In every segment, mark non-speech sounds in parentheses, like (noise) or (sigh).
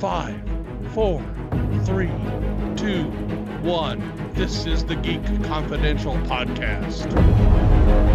Five, four, three, two, one. This is the Geek Confidential Podcast.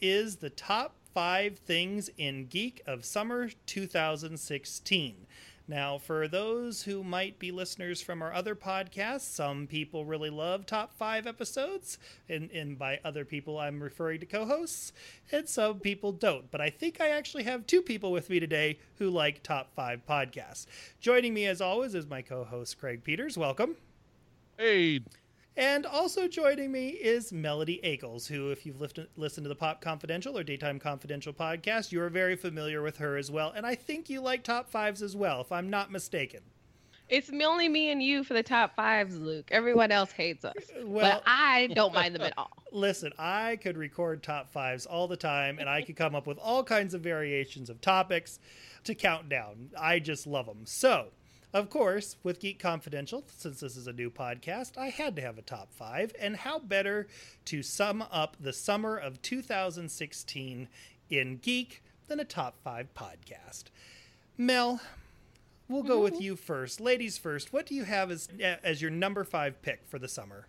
Is the top five things in Geek of Summer 2016. Now, for those who might be listeners from our other podcasts, some people really love top five episodes, and, and by other people, I'm referring to co hosts, and some people don't. But I think I actually have two people with me today who like top five podcasts. Joining me, as always, is my co host, Craig Peters. Welcome. Hey, And also joining me is Melody Akels, who, if you've lifted, listened to the Pop Confidential or Daytime Confidential podcast, you are very familiar with her as well. And I think you like top fives as well, if I'm not mistaken. It's only me and you for the top fives, Luke. Everyone else hates us. Uh, well- but I don't mind them at all. (laughs) Listen, I could record top fives all the time, and I could come up with all kinds of variations of topics to count down. I just love them. So, of course, with Geek Confidential, since this is a new podcast, I had to have a top five. And how better to sum up the summer of 2016 in Geek than a top five podcast? Mel, we'll go with mm-hmm. you first. Ladies first, what do you have as, as your number five pick for the summer?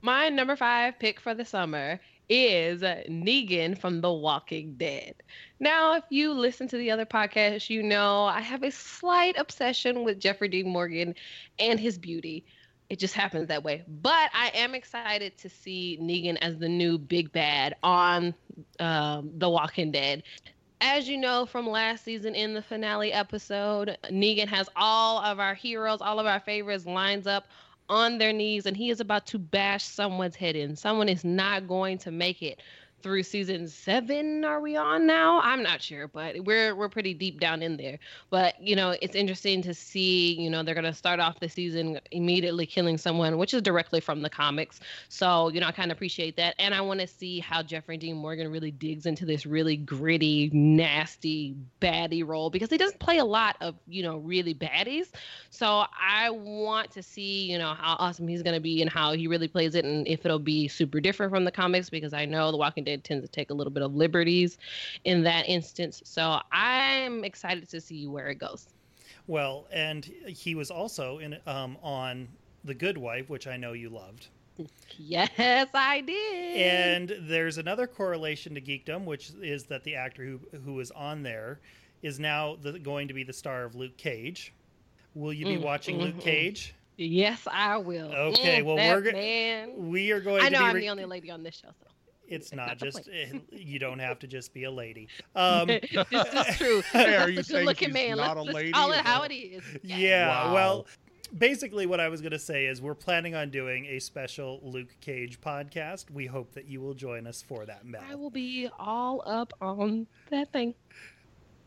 My number five pick for the summer is Negan from The Walking Dead. Now, if you listen to the other podcasts, you know I have a slight obsession with Jeffrey Dean Morgan and his beauty. It just happens that way. But I am excited to see Negan as the new big bad on um, The Walking Dead. As you know from last season in the finale episode, Negan has all of our heroes, all of our favorites lines up on their knees and he is about to bash someone's head in. Someone is not going to make it through season seven are we on now? I'm not sure but we're we're pretty deep down in there. But you know it's interesting to see you know they're going to start off the season immediately killing someone which is directly from the comics. So you know i kind of appreciate that. And i want to see how jeffrey dean morgan really digs into this really gritty nasty baddie role because he doesn't play a lot of you know really baddies. So i want to see you know how awesome he's going to be and how he really plays it and if it'll be super different from the comics because i know the walking dead tends to take a little bit of liberties in that instance. So I'm excited to see where it goes. Well, and he was also in um, on The Good Wife, which I know you loved. Yes, I did. And there's another correlation to geekdom, which is that the actor who who is on there is now the, going to be the star of Luke Cage. Will you be Mm, watching mm, Luke. Cage? yes, I will. Okay, Mm, well, we're man. We are going I to know be. I'm re- the only lady on this show, so it's not not just (laughs) you don't have to just be a lady. (laughs) Um, this is true. (laughs) Hey, are you saying good-looking she's man. not let's, a let's lady call it how it is. Yeah, Wow. well, basically, what I was going to say is we're planning on doing a special Luke Cage podcast. We hope that you will join us for that, Mel. I will be all up on that thing.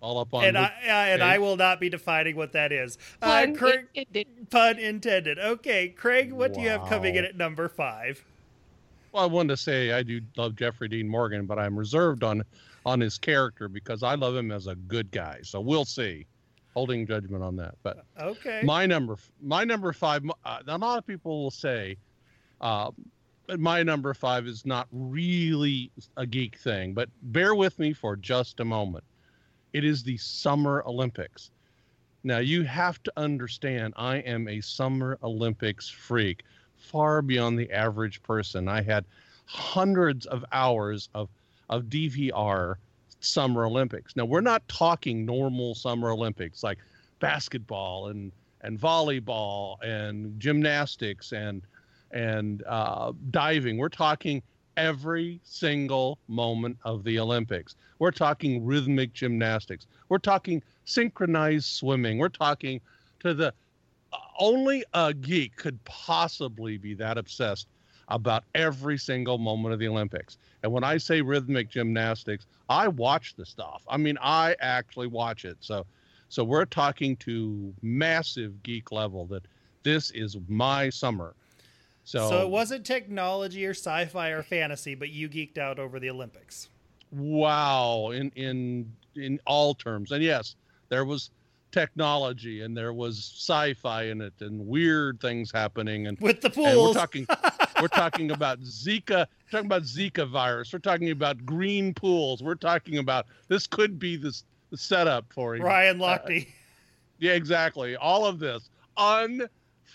all up on and I uh, and I will not be defining what that is. Uh, Pun, Craig, it- it pun intended. Okay, Craig, what do you have coming in at number five? I wanted to say I do love Jeffrey Dean Morgan, but I'm reserved on on his character because I love him as a good guy. So we'll see. Holding judgment on that. But Okay, my number my number five uh, a lot of people will say uh, my number five is not really a geek thing but bear with me for just a moment it is the summer olympics now you have to understand i am a summer olympics freak far beyond the average person i had hundreds of hours of of dvr summer olympics now we're not talking normal summer olympics like basketball and and volleyball and gymnastics and and uh, diving. We're talking every single moment of the Olympics. We're talking rhythmic gymnastics. We're talking synchronized swimming. We're talking to the only a geek could possibly be that obsessed about every single moment of the Olympics. And when I say rhythmic gymnastics, I watch the stuff. I mean, I actually watch it. So So we're talking to massive geek level that this is my summer. So, So it wasn't technology or sci-fi or fantasy, but you geeked out over the Olympics. wow in in in all terms. And yes, there was technology and there was sci-fi in it and weird things happening and With the and we're talking we're talking about Zika, we're talking about Zika virus, we're talking about green pools, we're talking about this could be this the setup for him. Ryan uh, Lochte. Yeah, exactly. All of this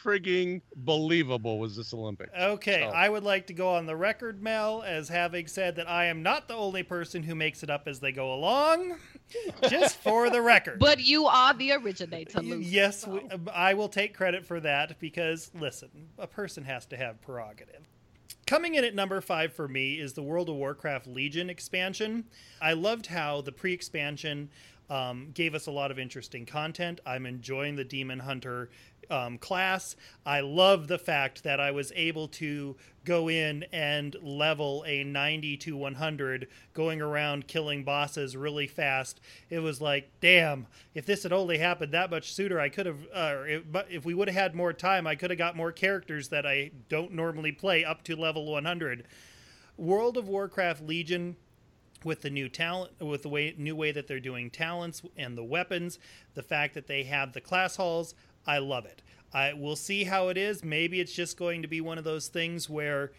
unfrigging believable was this Olympics. Okay, So- I would like to go on the record, Mel, as having said that I am not the only person who makes it up as they go along. Just for the record. (laughs) But you are the originator, Luke. yes, so. we, I will take credit for that because, listen, a person has to have prerogative. Coming in at number five for me is the World of Warcraft Legion expansion. I loved how the pre expansion um, gave us a lot of interesting content. I'm enjoying the Demon Hunter um, class. I love the fact that I was able to go in and level a 90 to 100, going around killing bosses really fast. It was like, damn, if this had only happened that much sooner, I could have, uh, if, if we would have had more time, I could have got more characters that I don't normally play up to level 100. World of Warcraft Legion with the new talent with the way new way that they're doing talents and the weapons the fact that they have the class halls i love it. I will see how it is. Maybe it's just going to be one of those things where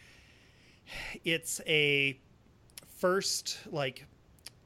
it's a first like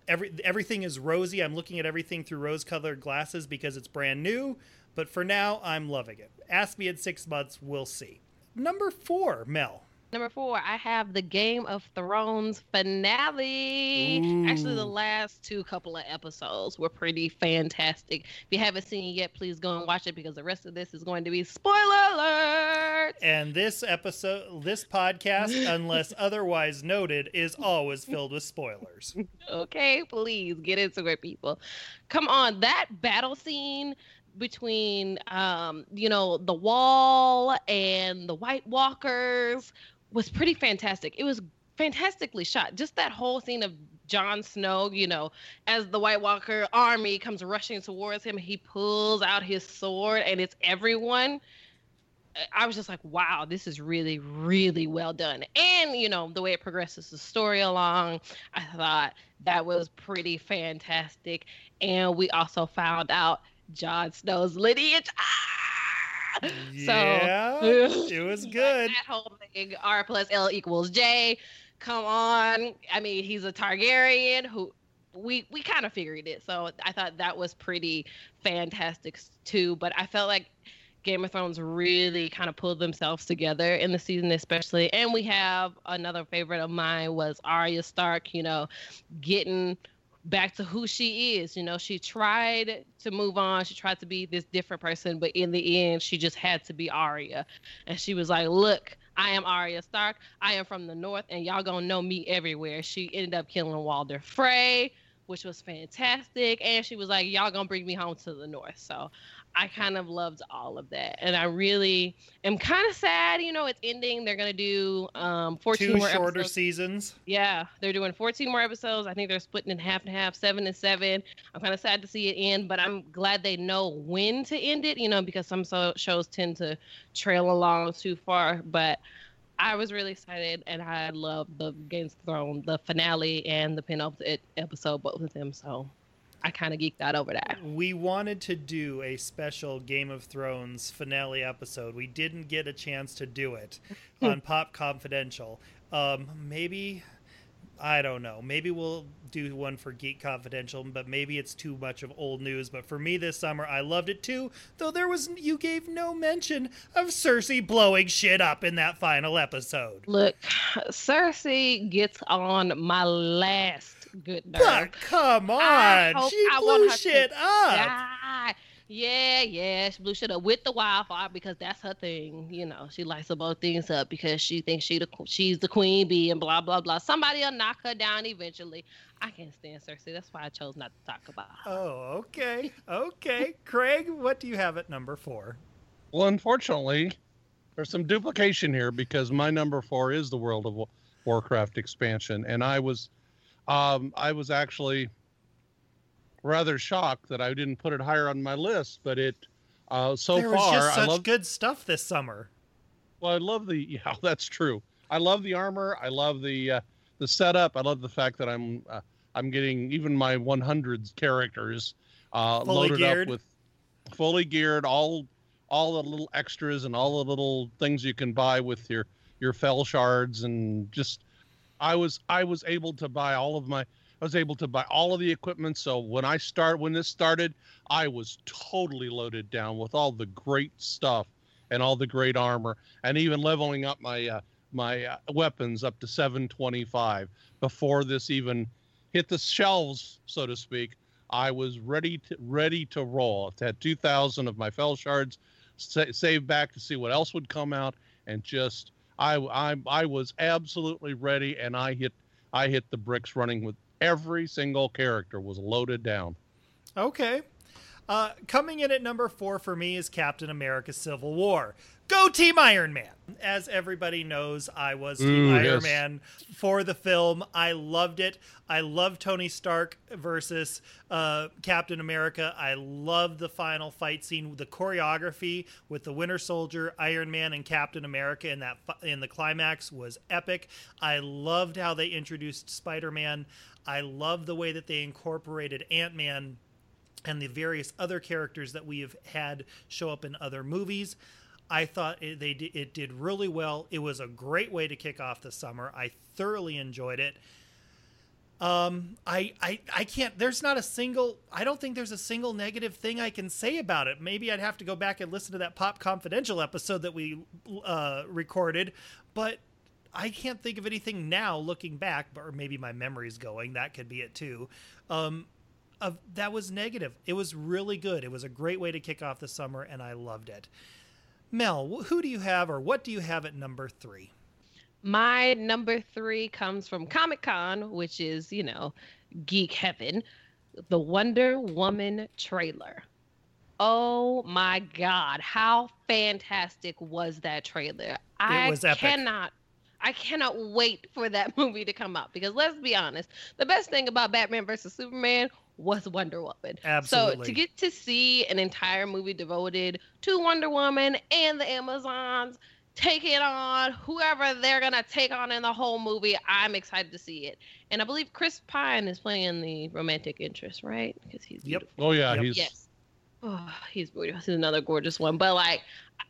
every everything is rosy. I'm looking at everything through rose colored glasses because it's brand new but for now i'm loving it. Ask me in six months. We'll see. Number four mel Number four, I have the Game of Thrones finale. Actually, the last two couple of episodes were pretty fantastic. If you haven't seen it yet, please go and watch it because the rest of this is going to be spoiler alert. And this episode, this podcast, (laughs) unless otherwise noted, is always filled with spoilers. Okay, please get into it, people. Come on, that battle scene between um, you know, the wall and the White Walkers was pretty fantastic. It was fantastically shot. Just that whole scene of Jon Snow, you know, as the White Walker army comes rushing towards him, he pulls out his sword and it's everyone. I was just like, wow, this is really, really well done. And, you know, the way it progresses the story along, I thought that was pretty fantastic. And we also found out Jon Snow's lineage. Ah! (laughs) yeah, (laughs) it was good. That whole thing, R plus L equals J. Come on. I mean, he's a Targaryen who we we kind of figured it. So I thought that was pretty fantastic too. But I felt like Game of Thrones really kind of pulled themselves together in the season, especially. And we have another favorite of mine was Arya Stark. You know, getting back to who she is. You know, she tried to move on. She tried to be this different person, but in the end, she just had to be Arya. And she was like, "Look, I am Arya Stark. I am from the North, and y'all gonna know me everywhere." She ended up killing Walder Frey, which was fantastic. And she was like, "Y'all gonna bring me home to the North." So I kind of loved all of that, and I really am kind of sad. You know, it's ending. They're gonna do um 14 Two more shorter episodes. seasons. Yeah, they're doing 14 more episodes. I think they're splitting in half and half, seven and seven. I'm kind of sad to see it end, but I'm glad they know when to end it, you know, because some so- shows tend to trail along too far. But I was really excited, and I loved the Game of Thrones, the finale and the penultimate episode, both of them. So I kind of geeked out over that. We wanted to do a special Game of Thrones finale episode. We didn't get a chance to do it (laughs) on Pop Confidential. Um, maybe I don't know. Maybe we'll do one for Geek Confidential, but maybe it's too much of old news. But for me this summer, I loved it too. Though there was you gave no mention of Cersei blowing shit up in that final episode. Look, Cersei gets on my last good nerve. But come on, hope- she blew her to shit up. die. Yeah, yeah, she blew shit up with the wildfire because that's her thing. You know, she likes to blow things up because she thinks she the she's the queen bee and blah blah blah. Somebody will knock her down eventually. I can't stand Cersei. That's why I chose not to talk about her. Oh, okay. (laughs) Okay. Craig, what do you have at number four? Well, unfortunately, there's some duplication here because my number four is the World of Warcraft expansion, and I was, um, I was actually rather shocked that I didn't put it higher on my list, but it uh, so there was far just I such love. good stuff this summer. Well, I love the (laughs) yeah, that's true. I love the armor. I love the uh, the setup. I love the fact that I'm uh, I'm getting even my 100 characters uh, loaded geared? up with fully geared, all all the little extras and all the little things you can buy with your your fell shards and just I was I was able to buy all of my I was able to buy all of the equipment. So when I start when this started, I was totally loaded down with all the great stuff and all the great armor, and even leveling up my uh, my uh, weapons up to 725 before this even hit the shelves, so to speak. I was ready to ready to roll. I had 2,000 of my fell shards sa- saved back to see what else would come out, and just I I I was absolutely ready, and I hit I hit the bricks running with every single character was loaded down. Okay. Uh, coming in at number four for me is Captain America Civil War. Go Team Iron Man! As everybody knows, I was Team Ooh, Iron yes. Man for the film. I loved it. I love Tony Stark versus uh, Captain America. I love the final fight scene, the choreography with the Winter Soldier, Iron Man, and Captain America in that in the climax was epic. I loved how they introduced Spider Man. I love the way that they incorporated Ant Man and the various other characters that we have had show up in other movies. I thought it, they it did really well. It was a great way to kick off the summer. I thoroughly enjoyed it. Um, I, I I can't. There's not a single. I don't think there's a single negative thing I can say about it. Maybe I'd have to go back and listen to that Pop Confidential episode that we uh, recorded, but I can't think of anything now looking back. But or maybe my memory's going. That could be it too. Um, of that was negative. It was really good. It was a great way to kick off the summer, and I loved it. Mel, who do you have, or what do you have at number three? My number three comes from Comic Con, which is, you know, geek heaven. The Wonder Woman trailer. Oh my God. How fantastic was that trailer? I was epic. cannot. I cannot wait for that (laughs) movie to come out because let's be honest, the best thing about Batman versus Superman was Wonder Woman. Absolutely. So to get to see an entire movie devoted to Wonder Woman and the Amazons taking on whoever they're gonna take on in the whole movie, I'm excited to see it. And I believe Chris Pine is playing the romantic interest, right? Because he's Yep. beautiful. Oh yeah, Yep. he's Yes. Oh, he's beautiful. He's another gorgeous one. But like,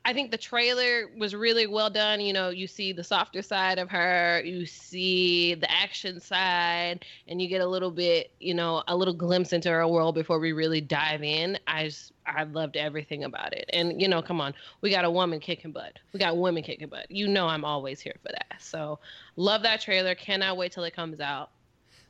I think the trailer was really well done. You know, you see the softer side of her, you see the action side, and you get a little bit, you know, a little glimpse into her world before we really dive in. I just, I loved everything about it. And you know, come on, we got a woman kicking butt. We got women kicking butt. You know, I'm always here for that. So, love that trailer. Cannot wait till it comes out.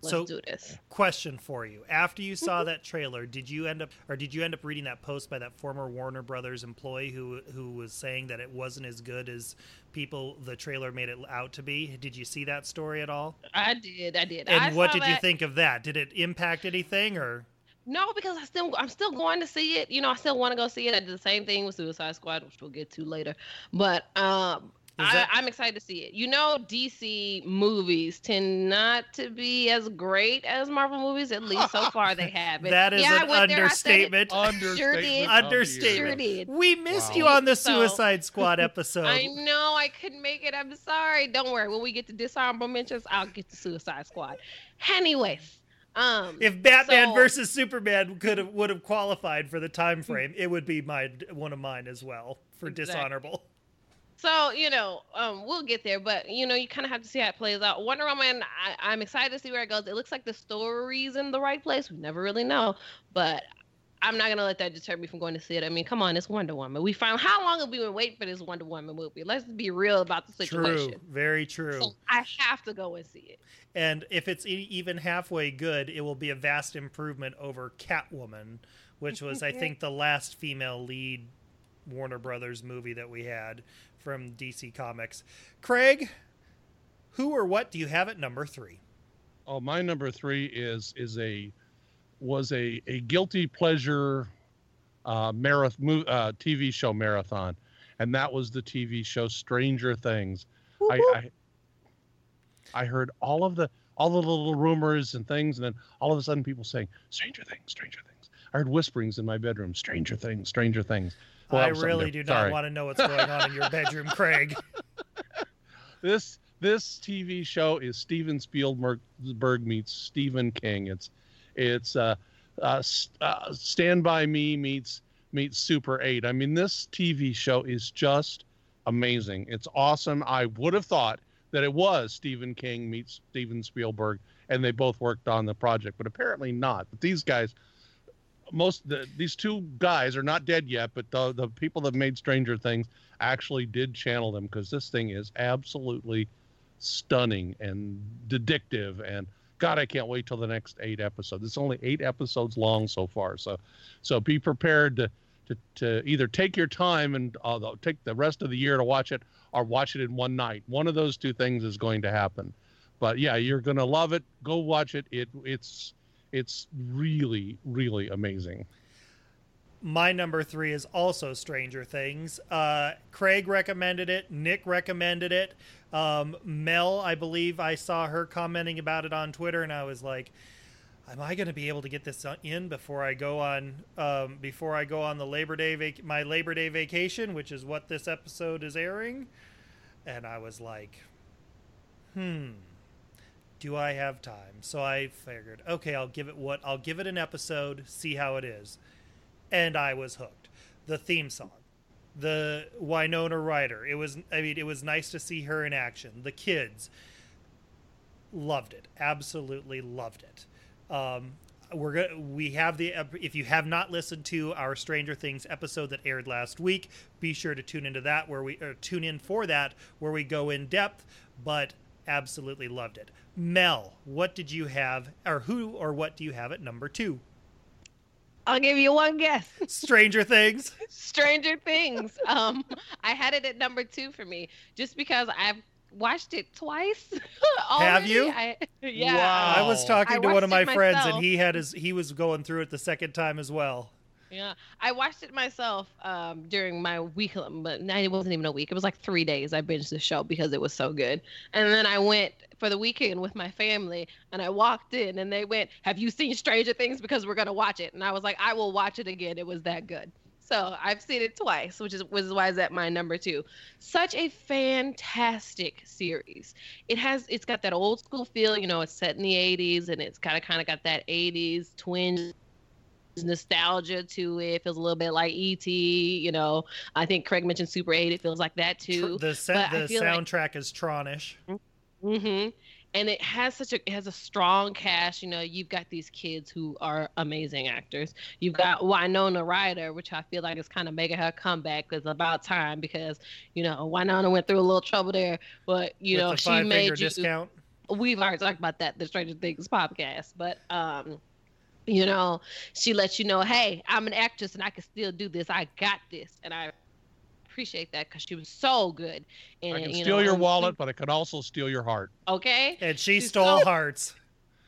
Let's So- do this. Question for you: After you saw that trailer, did you end up, or did you end up reading that post by that former Warner Brothers employee who who was saying that it wasn't as good as people the trailer made it out to be? Did you see that story at all? I did. I did. And I what did you think of that? Did it impact anything, or No, because I still I'm still going to see it. You know, I still want to go see it. I did the same thing with Suicide Squad, which we'll get to later. But um Is I, that- I'm excited to see it. You know, DC movies tend not to be as great as Marvel movies. At least so far, they (laughs) have. been. that is yeah, an went there, I said it. understatement? understatement. did. Understatement. Sure did. We missed Wow. you on the So- Suicide Squad (laughs) episode. I know I couldn't make it. I'm sorry. Don't worry. When we get to dishonorable mentions, I'll get to Suicide Squad. Anyways, um, if Batman so- versus Superman could have would have qualified for the time frame, it would be my one of mine as well for Exactly. dishonorable. So you know, um, we'll get there, but you know, you kind of have to see how it plays out. Wonder Woman, I, I'm excited to see where it goes. It looks like the story's in the right place. We never really know, but I'm not gonna let that deter me from going to see it. I mean, come on, it's Wonder Woman. We found how long have we been waiting for this Wonder Woman movie? Let's be real about the situation. True, very true. So I have to go and see it. And if it's e- even halfway good, it will be a vast improvement over Catwoman, which was, I think, the last female lead Warner Brothers movie that we had from DC Comics. Craig, who or what do you have at number three? Oh, my number three is is a was a a guilty pleasure uh, marathon uh, TV show marathon, and that was the TV show Stranger Things. I, I I heard all of the all the little rumors and things, and then all of a sudden people saying Stranger Things, Stranger Things. I heard whisperings in my bedroom, Stranger Things, Stranger Things. Well, I that was something really do different. not want to know what's going on in your bedroom, Craig. (laughs) this this TV show is Steven Spielberg meets Stephen King. It's it's uh, uh, uh, Stand by Me meets meets Super Eight. I mean, this TV show is just amazing. It's awesome. I would have thought that it was Stephen King meets Steven Spielberg, and they both worked on the project, but apparently not. But these guys. Most the, these two guys are not dead yet, but the the people that made Stranger Things actually did channel them because this thing is absolutely stunning and addictive. And god i can't wait till the next eight episodes. It's only eight episodes long so far. So so be prepared to to, to either take your time and uh, take the rest of the year to watch it or watch it in one night. One of those two things is going to happen. But yeah you're gonna love it. Go watch it. It it's it's really really amazing My number three is also Stranger Things. Uh, Craig recommended it. Nick recommended it. Um, Mel, I believe I saw her commenting about it on Twitter, and I was like, "Am I going to be able to get this in before I go on um, before I go on the Labor Day vac- my Labor Day vacation, which is what this episode is airing?" And I was like, "Hmm." Do I have time? So I figured, okay, I'll give it what I'll give it an episode, see how it is and I was hooked. The theme song, the Winona Ryder. It was, I mean, it was nice to see her in action. The kids loved it, absolutely loved it. Um, we're gonna, we have the if you have not listened to our Stranger Things episode that aired last week, be sure to tune into that where we or tune in for that where we go in depth. But absolutely loved it. Mel, what did you have, or who or what do you have at number two? I'll give you one guess. Stranger Things. Stranger Things. Um, I had it at number two for me, just because I've watched it twice. (laughs) already. you? I, yeah. Wow. I was talking I to one of my it friends, and he had his he was going through it the second time as well. Yeah, I watched it myself um, during my week, but it wasn't even a week. It was like three days. I binged the show because it was so good. And then I went for the weekend with my family, and I walked in, and they went, "Have you seen Stranger Things? Because we're gonna watch it." And I was like, "I will watch it again. It was that good." So I've seen it twice, which is which is why it's at my number two. Such a fantastic series. It has it's got that old school feel. You know, it's set in the '80s, and it's kind of kind of got that '80s twinge nostalgia to it. It feels a little bit like ET. You know, I think Craig mentioned Super 8. It feels like that too. the the feel like- soundtrack is Tronish. hmm And it has such a it has a strong cast. You know, you've got these kids who are amazing actors. You've got Winona Ryder, which I feel like is kind of making her comeback. It's about time because you know Winona went through a little trouble there, but you with know she made you discount. we've already talked about that the stranger things podcast but um you know she lets you know hey i'm an actress and i can still do this. I got this. And i appreciate that because she was so good and i can you steal know, your and- wallet but i can also steal your heart. Okay? And she She's stole so- hearts.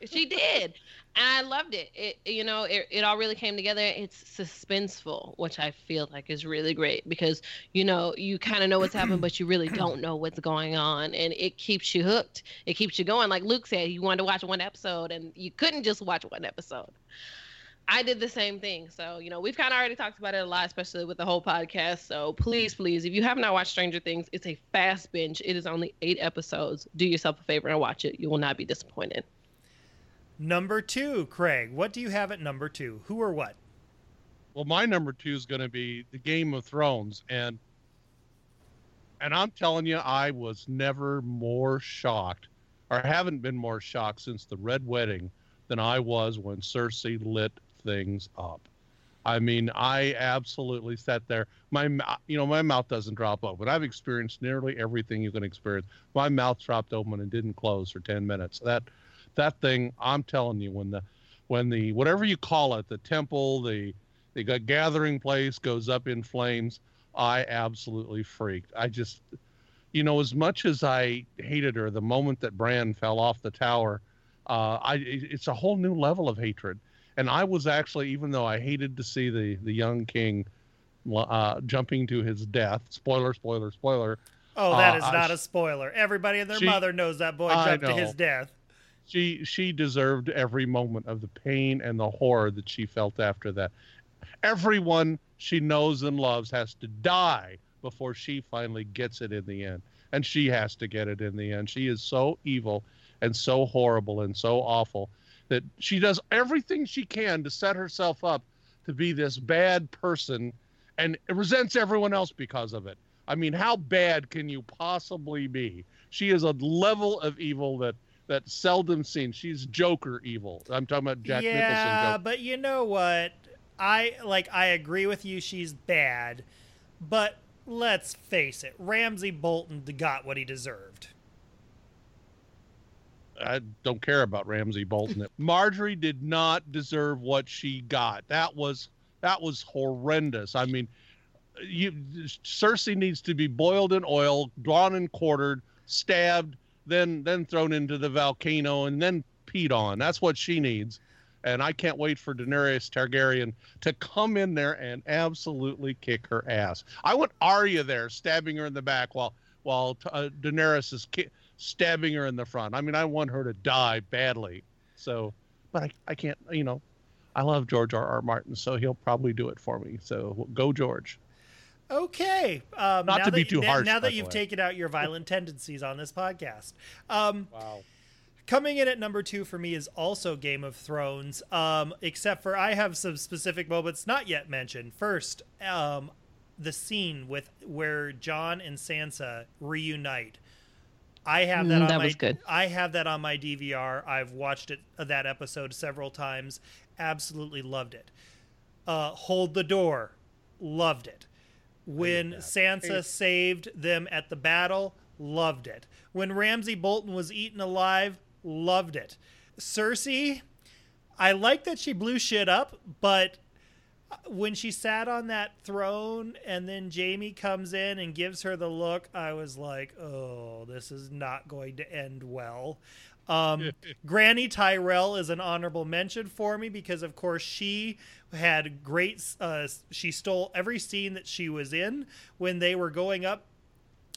she did. and i loved it it you know it, it all really came together it's suspenseful which i feel like is really great because you know you kind of know what's happening but you really (clears throat) don't know what's going on and it keeps you hooked it keeps you going like luke said you wanted to watch one episode and you couldn't just watch one episode I did the same thing. So, you know, we've kind of already talked about it a lot, especially with the whole podcast. So, please, please, if you have not watched Stranger Things, it's a fast binge. It is only eight episodes. Do yourself a favor and watch it. You will not be disappointed. Number two, Craig. What do you have at number two? Who or what? well my number two is going to be the game of thrones and and i'm telling you i was never more shocked or haven't been more shocked since the red wedding than i was when cersei lit things up i mean i absolutely sat there my you know my mouth doesn't drop open i've experienced nearly everything you can experience my mouth dropped open and didn't close for 10 minutes that that thing i'm telling you when the when the whatever you call it the temple the the gathering place goes up in flames i absolutely freaked i just you know as much as i hated her the moment that bran fell off the tower uh, I, it's a whole new level of hatred and i was actually even though i hated to see the the young king uh, jumping to his death spoiler spoiler spoiler Oh, that Uh, is not sh- a spoiler. Everybody and their She- mother knows that boy I jumped to his death. She she deserved every moment of the pain and the horror that she felt after that. Everyone she knows and loves has to die before she finally gets it in the end. And she has to get it in the end. She is so evil and so horrible and so awful that she does everything she can to set herself up to be this bad person and resents everyone else because of it. I mean, how bad can you possibly be? She is a level of evil that that seldom seen. She's Joker evil. I'm talking about Jack yeah, Nicholson. Yeah, but you know what? I like. I agree with you. She's bad, but let's face it. Ramsay Bolton got what he deserved. I don't care about Ramsay Bolton. (laughs) Margaery did not deserve what she got. That was that was horrendous. I mean, you Cersei needs to be boiled in oil, drawn and quartered, stabbed, then then thrown into the volcano, and then peed on. That's what she needs. And I can't wait for Daenerys Targaryen to come in there and absolutely kick her ass. I want Arya there, stabbing her in the back while while uh, Daenerys is ki- stabbing her in the front. I mean, I want her to die badly. So, but I, I can't, you know, I love George R. R. Martin, so he'll probably do it for me. So go, George. Okay. Um, Not to be that, too harsh. Now that you've taken out your violent tendencies on this podcast. Um, wow. Coming in at number two for me is also Game of Thrones, um, except for I have some specific moments not yet mentioned. First, um, the scene with where Jon and Sansa reunite. I have that, Mm, on that my was good. I have that on my DVR. I've watched it uh, that episode several times. Absolutely loved it. Uh, Hold the door, loved it. When Sansa saved them at the battle, loved it. When Ramsay Bolton was eaten alive, loved it. Cersei, I like that she blew shit up, but uh, when she sat on that throne and then Jaime comes in and gives her the look, I was like, oh, this is not going to end well. Um, (laughs) Granny Tyrell is an honorable mention for me because, of course, she had great. Uh, she stole every scene that she was in when they were going up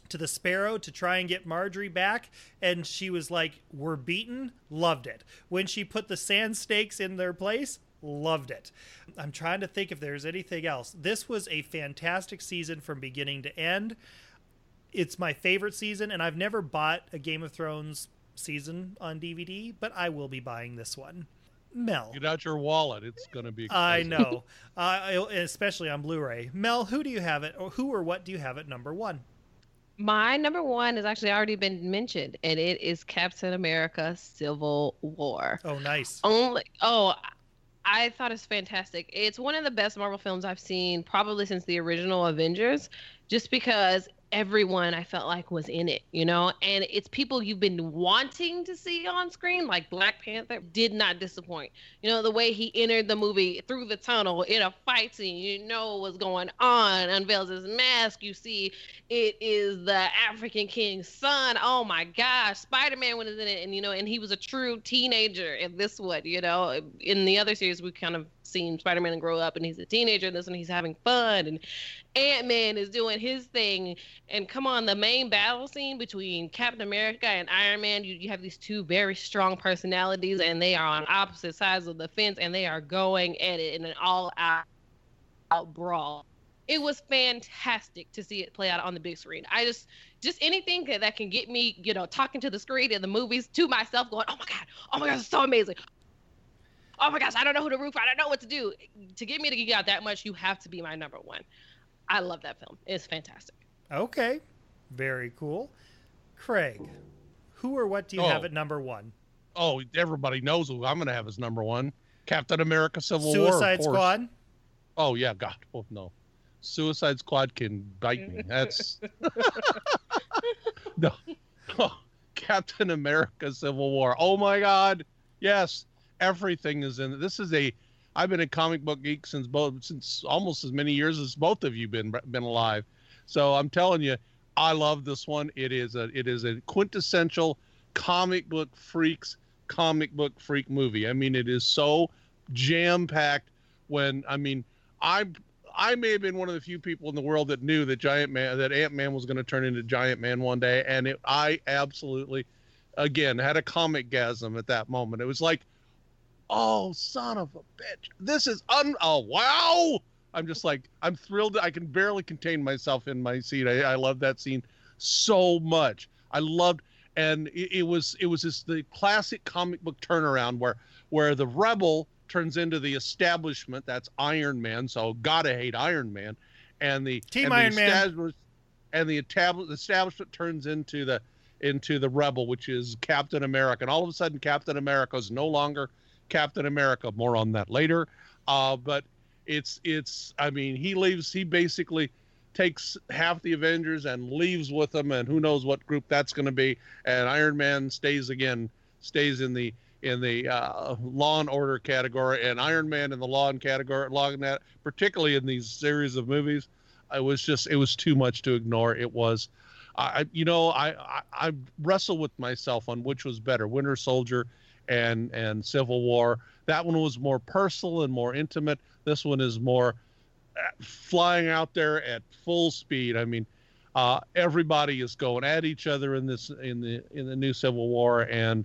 to the Sparrow to try and get Margaery back, and she was like, "We're beaten." Loved it when she put the Sand Snakes in their place. Loved it. I'm trying to think if there's anything else. This was a fantastic season from beginning to end. It's my favorite season, and I've never bought a Game of Thrones season on DVD, but I will be buying this one. Mel. Get out your wallet. It's going to be. I know, (laughs) uh, especially on Blu-ray. Mel, who do you have it, or who or what do you have at number one? My number one has actually already been mentioned, and it is Captain America: Civil War. Oh, nice. Only, oh, I thought it's fantastic. It's one of the best Marvel films I've seen probably since the original Avengers, just because everyone I felt like was in it, you know, and it's people you've been wanting to see on screen, like Black Panther, did not disappoint. You know, the way he entered the movie through the tunnel in a fight scene, you know what's going on, unveils his mask, you see it is the African king's son. Oh my gosh, Spider Man was in it, and you know, and he was a true teenager in this one, you know. In the other series, we kind of seen Spider Man grow up, and he's a teenager. And this one, he's having fun, and Ant Man is doing his thing. And come on, the main battle scene between Captain America and Iron Man, you, you have these two very strong personalities, and they are on opposite sides of the fence, and they are going at it in an all out, out brawl. It was fantastic to see it play out on the big screen. I just, just anything that, that can get me, you know, talking to the screen in the movies to myself, going, "Oh my god, oh my god, it's so amazing." Oh my gosh, I don't know who to root for. I don't know what to do. To get me to geek out that much, you have to be my number one. I love that film. It's fantastic. Okay, very cool. Craig, who or what do you Oh. have at number one? Oh, everybody knows who I'm going to have as number one. Captain America: Civil War. Suicide. Squad. Oh yeah, God. Oh no. Suicide Squad can bite me. That's (laughs) no. (laughs) Oh, Captain America: Civil War. Oh my God. Yes, everything is in. This is a. I've been a comic book geek since both since almost as many years as both of you been been alive. So I'm telling you, I love this one. It is a it is a quintessential comic book freaks comic book freak movie. I mean, it is so jam packed. When I mean, I I may have been one of the few people in the world that knew that Giant Man that Ant Man was going to turn into Giant Man one day, and it, I absolutely again had a comic gasm at that moment. It was like, oh son of a bitch, this is un oh wow. I'm just like I'm thrilled. I can barely contain myself in my seat. I, I love that scene so much. I loved, and it, it was it was just the classic comic book turnaround where where the rebel turns into the establishment. That's Iron Man. So gotta hate Iron Man, and the Team and Iron the Man. And the estab- the establishment turns into the into the rebel, which is Captain America. And all of a sudden, Captain America is no longer Captain America. More on that later. Uh, but it's it's. I mean, he leaves. He basically takes half the Avengers and leaves with them, and who knows what group that's going to be. And Iron Man stays again, stays in the in the uh, law and order category, and Iron Man in the law and category, law and that, particularly in these series of movies, it was just it was too much to ignore. It was, I you know I I, I wrestle with myself on which was better, Winter Soldier, and and Civil War. That one was more personal and more intimate. This one is more uh, flying out there at full speed. I mean, uh, everybody is going at each other in this in the in the new Civil War, and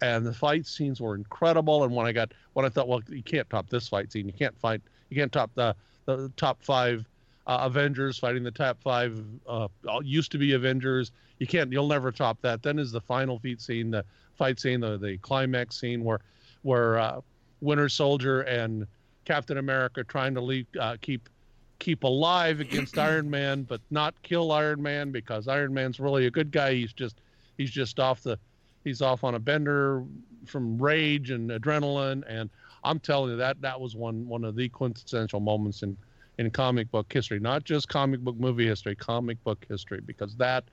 and the fight scenes were incredible. And when I got when I thought, well, you can't top this fight scene. You can't fight. You can't top the the top five uh, Avengers fighting the top five uh, used to be Avengers. You can't. You'll never top that. Then is the final feat scene, the fight scene, the the climax scene where where uh, Winter Soldier and Captain America trying to leave, uh, keep keep alive against (clears throat) Iron Man, but not kill Iron Man because Iron Man's really a good guy. He's just he's just off the he's off on a bender from rage and adrenaline. And I'm telling you that that was one one of the quintessential moments in in comic book history, not just comic book movie history, comic book history, because that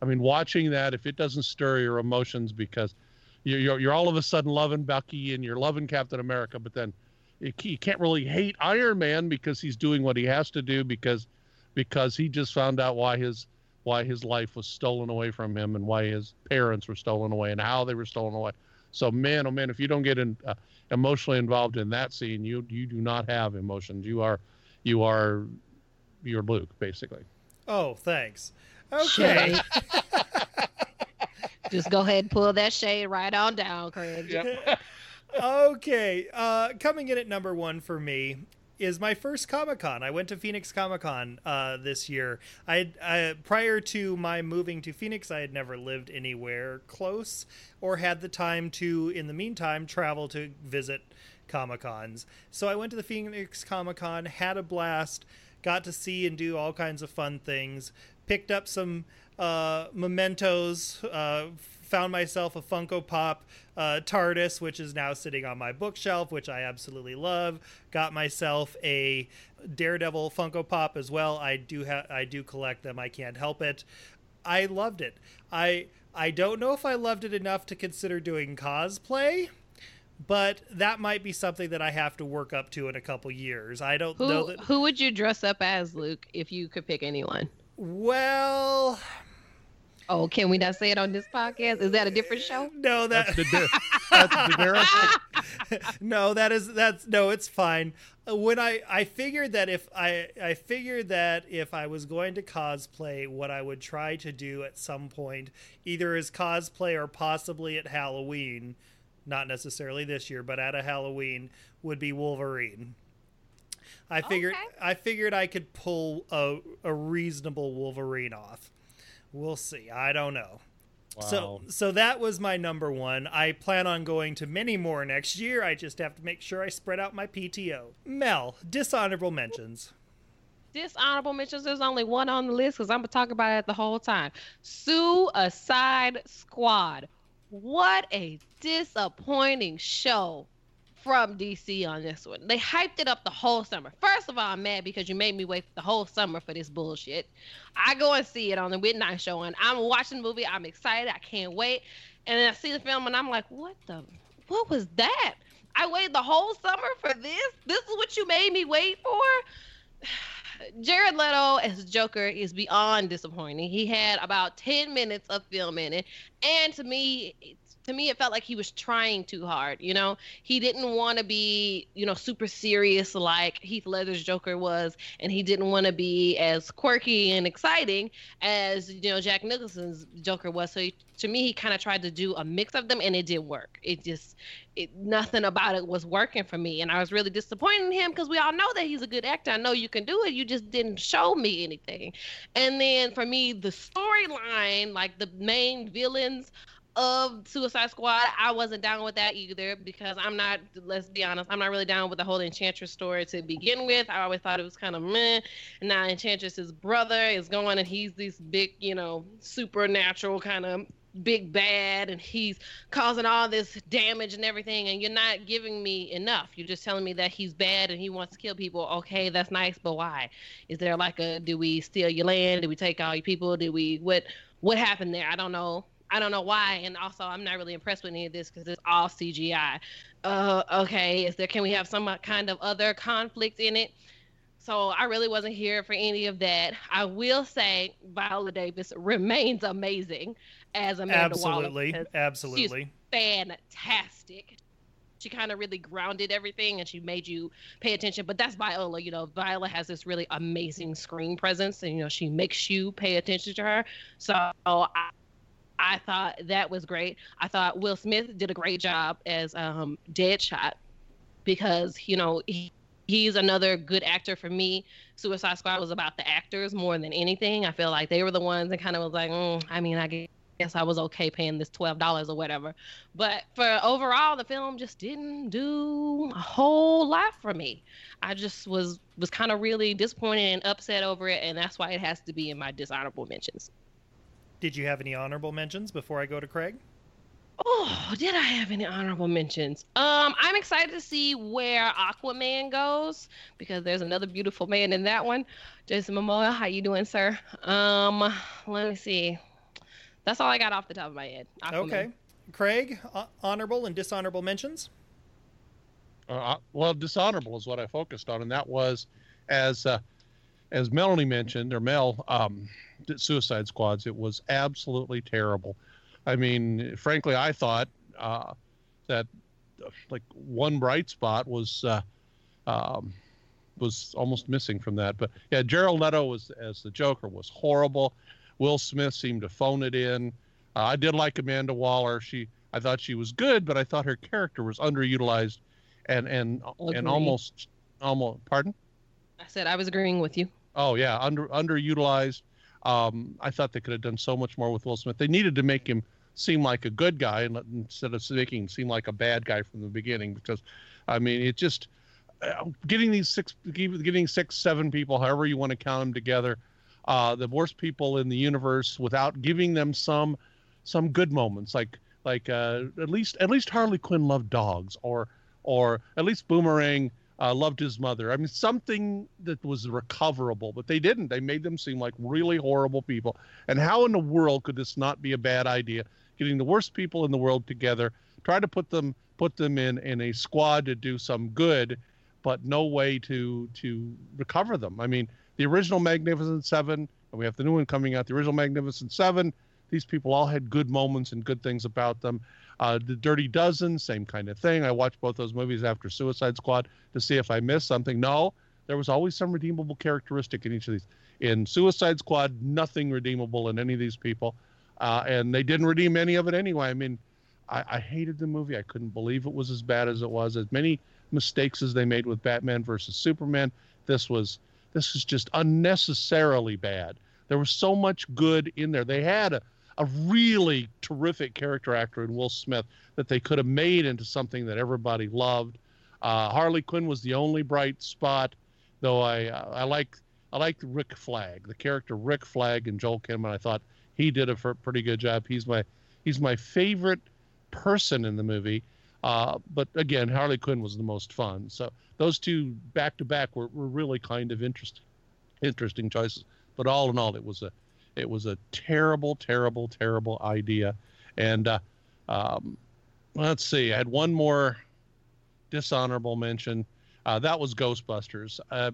I mean, watching that if it doesn't stir your emotions because you're you're, you're all of a sudden loving Bucky and you're loving Captain America, but then you you can't really hate Iron Man because he's doing what he has to do because because he just found out why his why his life was stolen away from him and why his parents were stolen away and how they were stolen away. So man, oh man, if you don't get in, uh, emotionally involved in that scene, you you do not have emotions. You are you are you're Luke basically. Oh, thanks. Okay. (laughs) Shade. Just go ahead and pull that shade right on down, Craig. (laughs) okay. Uh, coming in at number one for me is my first Comic Con. I went to Phoenix Comic Con uh, this year. I, I prior to my moving to Phoenix, I had never lived anywhere close or had the time to, in the meantime, travel to visit Comic Cons. So I went to the Phoenix Comic Con, had a blast, got to see and do all kinds of fun things, picked up some uh, mementos, uh, found myself a Funko Pop uh, TARDIS, which is now sitting on my bookshelf, which I absolutely love. Got myself a Daredevil Funko Pop as well. I do have, I do collect them. I can't help it. I loved it. I I don't know if I loved it enough to consider doing cosplay, but that might be something that I have to work up to in a couple years. I don't know Who that. who would you dress up as, Luke, if you could pick anyone? Well, Oh, can we not say it on this podcast? Is that a different show? no, that That's the di- that's the (laughs) no, that is that's no, it's fine. Uh, When I I figured that if I I figured that if I was going to cosplay, what I would try to do at some point, either as cosplay or possibly at Halloween, not necessarily this year, but at a Halloween, would be Wolverine. I figured Okay. I figured I could pull a a reasonable Wolverine off. We'll see. I don't know. So so that was my number one. I plan on going to many more next year. I just have to make sure I spread out my PTO. Mel, dishonorable mentions. Dishonorable mentions. There's only one on the list because I'm gonna talk about it the whole time. Suicide Squad. What a disappointing show from DC on this one. They hyped it up the whole summer. First of all, I'm mad because you made me wait the whole summer for this bullshit. I go and see it on the midnight show, and I'm watching the movie. I'm excited. I can't wait. And then I see the film, and I'm like, what the? What was that? I waited the whole summer for this. This is what you made me wait for. (sighs) Jared Leto as Joker is beyond disappointing. He had about 10 minutes of film in it. And to me, to me it felt like he was trying too hard you know? He didn't want to be you know super serious like heath ledger's joker was and he didn't want to be as quirky and exciting as you know jack nicholson's joker was. So he, to me he kind of tried to do a mix of them and it didn't work. It just it, nothing about it was working for me and i was really disappointed in him because we all know that he's a good actor. I know you can do it you just didn't show me anything. And then for me the storyline like the main villains of Suicide Squad, I wasn't down with that either because I'm not. Let's be honest, I'm not really down with the whole Enchantress story to begin with. I always thought it was kind of meh. Now Enchantress's brother is going, and he's this big, you know, supernatural kind of big bad, and he's causing all this damage and everything. And you're not giving me enough. You're just telling me that he's bad and he wants to kill people. Okay, that's nice, but why? Is there like a? Do we steal your land? Do we take all your people? Did we what? What happened there? I don't know I don't know why. And also, I'm not really impressed with any of this because it's all CGI. Uh, okay, is there? Can we have some kind of other conflict in it? So I really wasn't here for any of that. I will say Viola Davis remains amazing as Amanda absolutely, Waller. Absolutely, she's fantastic. She kind of really grounded everything and she made you pay attention. But that's Viola. You know, Viola has this really amazing screen presence and, you know, she makes you pay attention to her. So I, I thought that was great. I thought Will Smith did a great job as um, Deadshot because you know he, he's another good actor for me. Suicide Squad was about the actors more than anything. I feel like they were the ones that kind of was like, mm, I mean, I guess I was okay paying this twelve dollars or whatever. But for overall, the film just didn't do a whole lot for me. I just was was kind of really disappointed and upset over it, and that's why it has to be in my dishonorable mentions. Did you have any honorable mentions before I go to Craig? Oh, did I have any honorable mentions? Um, I'm excited to see where Aquaman goes because there's another beautiful man in that one. Jason Momoa, how you doing, sir? Um, let me see. That's all I got off the top of my head. Aquaman. Okay, Craig, uh, honorable and dishonorable mentions. Uh, uh, well, dishonorable is what I focused on, and that was as uh, as Melanie mentioned, or Mel, um, Suicide Squads. It was absolutely terrible. I mean, frankly, I thought uh, that like one bright spot was uh, um, was almost missing from that. But yeah, Jared Leto was as the Joker was horrible. Will Smith seemed to phone it in. Uh, I did like Amanda Waller. She I thought she was good, but I thought her character was underutilized and and Agreed. and almost almost pardon. I said I was agreeing with you. Oh yeah, under underutilized. Um, I thought they could have done so much more with Will Smith. They needed to make him seem like a good guy and instead of making him seem like a bad guy from the beginning. Because, I mean, it just uh, getting these six, getting six, seven people, however you want to count them together, uh, the worst people in the universe, without giving them some some good moments, like like uh, at least at least Harley Quinn loved dogs, or or at least Boomerang uh, loved his mother. I mean, something that was recoverable, but they didn't. They made them seem like really horrible people. And how in the world could this not be a bad idea? Getting the worst people in the world together, try to put them put them in in a squad to do some good, but no way to to recover them. I mean, the original Magnificent Seven, and we have the new one coming out. The original Magnificent Seven. These people all had good moments and good things about them. Uh, the Dirty Dozen, same kind of thing. I watched both those movies after Suicide Squad to see if I missed something. No, there was always some redeemable characteristic in each of these. In Suicide Squad, nothing redeemable in any of these people, uh, and they didn't redeem any of it anyway. I mean, I, I hated the movie. I couldn't believe it was as bad as it was. As many mistakes as they made with Batman versus Superman, this was this was just unnecessarily bad. There was so much good in there. They had a a really terrific character actor in Will Smith that they could have made into something that everybody loved. Uh, Harley Quinn was the only bright spot, though I I like I liked Rick Flag, the character Rick Flag and Joel Kinnaman. I thought he did a pretty good job. He's my he's my favorite person in the movie. Uh, but again, Harley Quinn was the most fun. So those two back to back were, were really kind of interesting interesting choices. But all in all, it was a it was a terrible, terrible, terrible idea. And uh, um, let's see, I had one more dishonorable mention. Uh, that was Ghostbusters. Uh,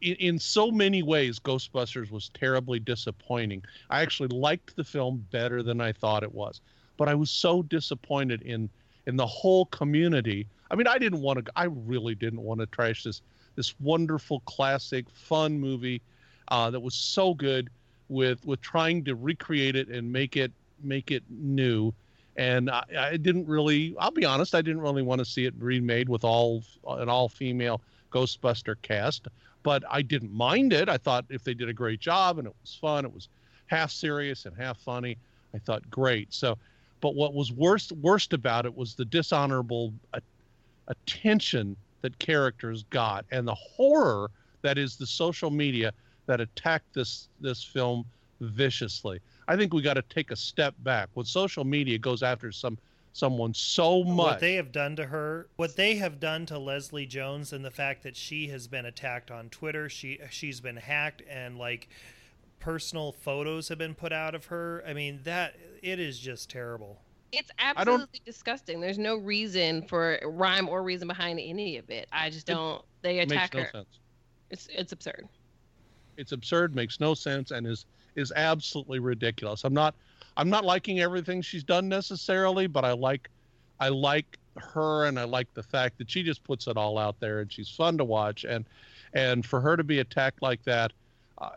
in, in, so many ways, Ghostbusters was terribly disappointing. I actually liked the film better than I thought it was. but I was so disappointed in in the whole community. I mean, I didn't want to. I really didn't want to trash this this wonderful classic fun movie uh, that was so good with with trying to recreate it and make it make it new. And I, I didn't really. I'll be honest. I didn't really want to see it remade with all an all female Ghostbuster cast. But I didn't mind it. I thought if they did a great job and it was fun, it was half serious and half funny. I thought great. So, but what was worst worst about it was the dishonorable attention that characters got and the horror that is the social media that attacked this this film viciously. I think we got to take a step back. When social media goes after some someone so much, what they have done to her, what they have done to Leslie Jones, and the fact that she has been attacked on Twitter, she she's been hacked, and like personal photos have been put out of her. I mean, that it is just terrible. It's absolutely disgusting. There's no reason for rhyme or reason behind any of it. I just don't. They attack makes her. no sense. It's it's absurd. It's absurd, makes no sense, and is is absolutely ridiculous. I'm not I'm not liking everything she's done necessarily, but I like I like her and I like the fact that she just puts it all out there and she's fun to watch and and for her to be attacked like that, uh,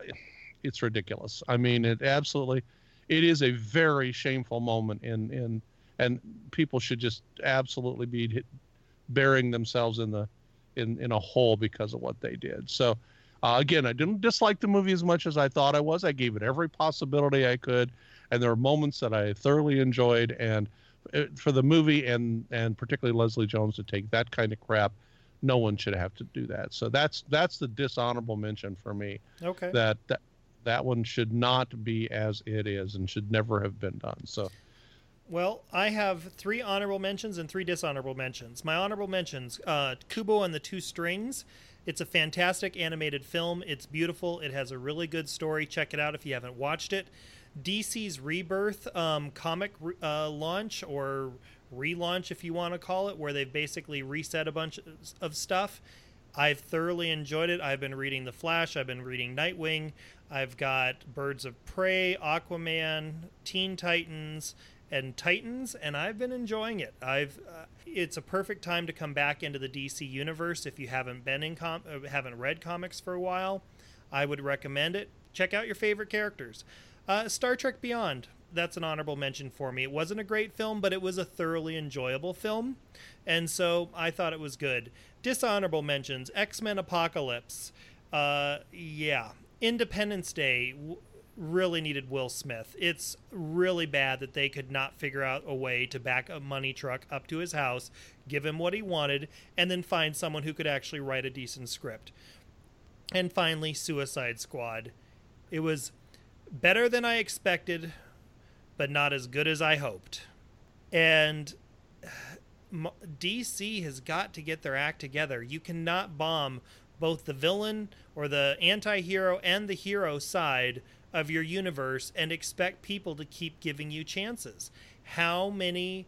it's ridiculous. I mean, it absolutely it is a very shameful moment in in and people should just absolutely be burying themselves in the in in a hole because of what they did. So uh, again, I didn't dislike the movie as much as I thought I was. I gave it every possibility I could, and there were moments that I thoroughly enjoyed. And uh, for the movie and and particularly Leslie Jones to take that kind of crap, no one should have to do that. So that's that's the dishonorable mention for me. Okay. That that that one should not be as it is and should never have been done. So. Well, I have three honorable mentions and three dishonorable mentions. My honorable mentions: uh, Kubo and the Two Strings. It's a fantastic animated film. It's beautiful. It has a really good story. Check it out if you haven't watched it. DC's Rebirth um, comic uh, launch or relaunch, if you want to call it, where they've basically reset a bunch of stuff. I've thoroughly enjoyed it. I've been reading The Flash. I've been reading Nightwing. I've got Birds of Prey, Aquaman, Teen Titans, and Titans, and I've been enjoying it. I've uh, it's a perfect time to come back into the DC universe if you haven't been in com- uh, haven't read comics for a while. I would recommend it. Check out your favorite characters. Uh, Star Trek Beyond. That's an honorable mention for me. It wasn't a great film, but it was a thoroughly enjoyable film, and so I thought it was good. Dishonorable mentions: X Men Apocalypse. Uh, yeah, Independence Day really needed Will Smith. It's really bad that they could not figure out a way to back a money truck up to his house, give him what he wanted, and then find someone who could actually write a decent script. And finally, Suicide Squad. It was better than I expected, but not as good as I hoped. And (sighs) DC has got to get their act together. You cannot bomb both the villain or the anti hero and the hero side of your universe and expect people to keep giving you chances. How many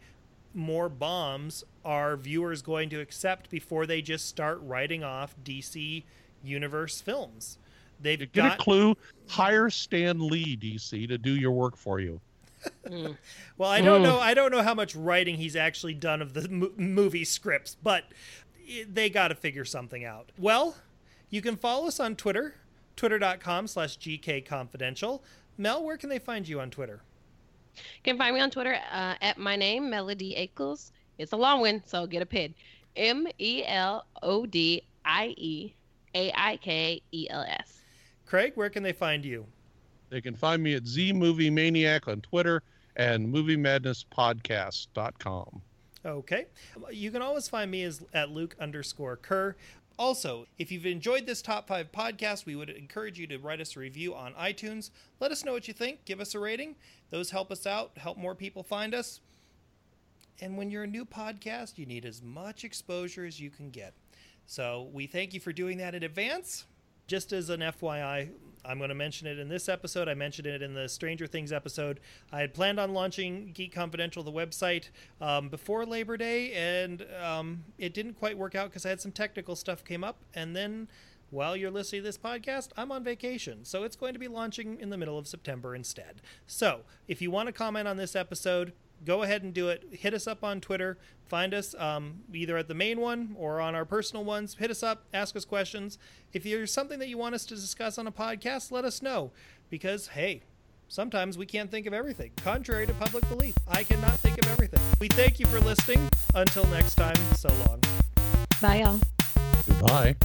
more bombs are viewers going to accept before they just start writing off DC universe films? They've Get got a clue. Hire Stan Lee, DC, to do your work for you. (laughs) well, I don't hmm. know. I don't know how much writing he's actually done of the mo- movie scripts, but eh, they got to figure something out. Well, you can follow us on Twitter twitter.com slash gkconfidential. Mel, where can they find you on Twitter? You can find me on Twitter uh, at my name, Melodie Aikels. It's a long one, so get a pin. M E L O D I E A I K E L S. Craig, where can they find you? They can find me at Z Movie Maniac on Twitter and MovieMadnessPodcast.com. Okay. You can always find me as at Luke underscore Kerr. Also, if you've enjoyed this top five podcast, we would encourage you to write us a review on iTunes. Let us know what you think. Give us a rating. Those help us out, help more people find us. And when you're a new podcast, you need as much exposure as you can get. So we thank you for doing that in advance. Just as an FYI, I'm going to mention it in this episode. I mentioned it in the Stranger Things episode. I had planned on launching Geek Confidential, the website, um, before Labor Day, and um, it didn't quite work out because I had some technical stuff came up. And then, while you're listening to this podcast, I'm on vacation, so it's going to be launching in the middle of September instead. So, if you want to comment on this episode, go ahead and do it. Hit us up on Twitter. Find us um, either at the main one or on our personal ones. Hit us up, ask us questions. If there's something that you want us to discuss on a podcast, let us know. Because, hey, sometimes we can't think of everything. Contrary to public belief, I cannot think of everything. We thank you for listening. Until next time, so long. Bye, y'all. Goodbye.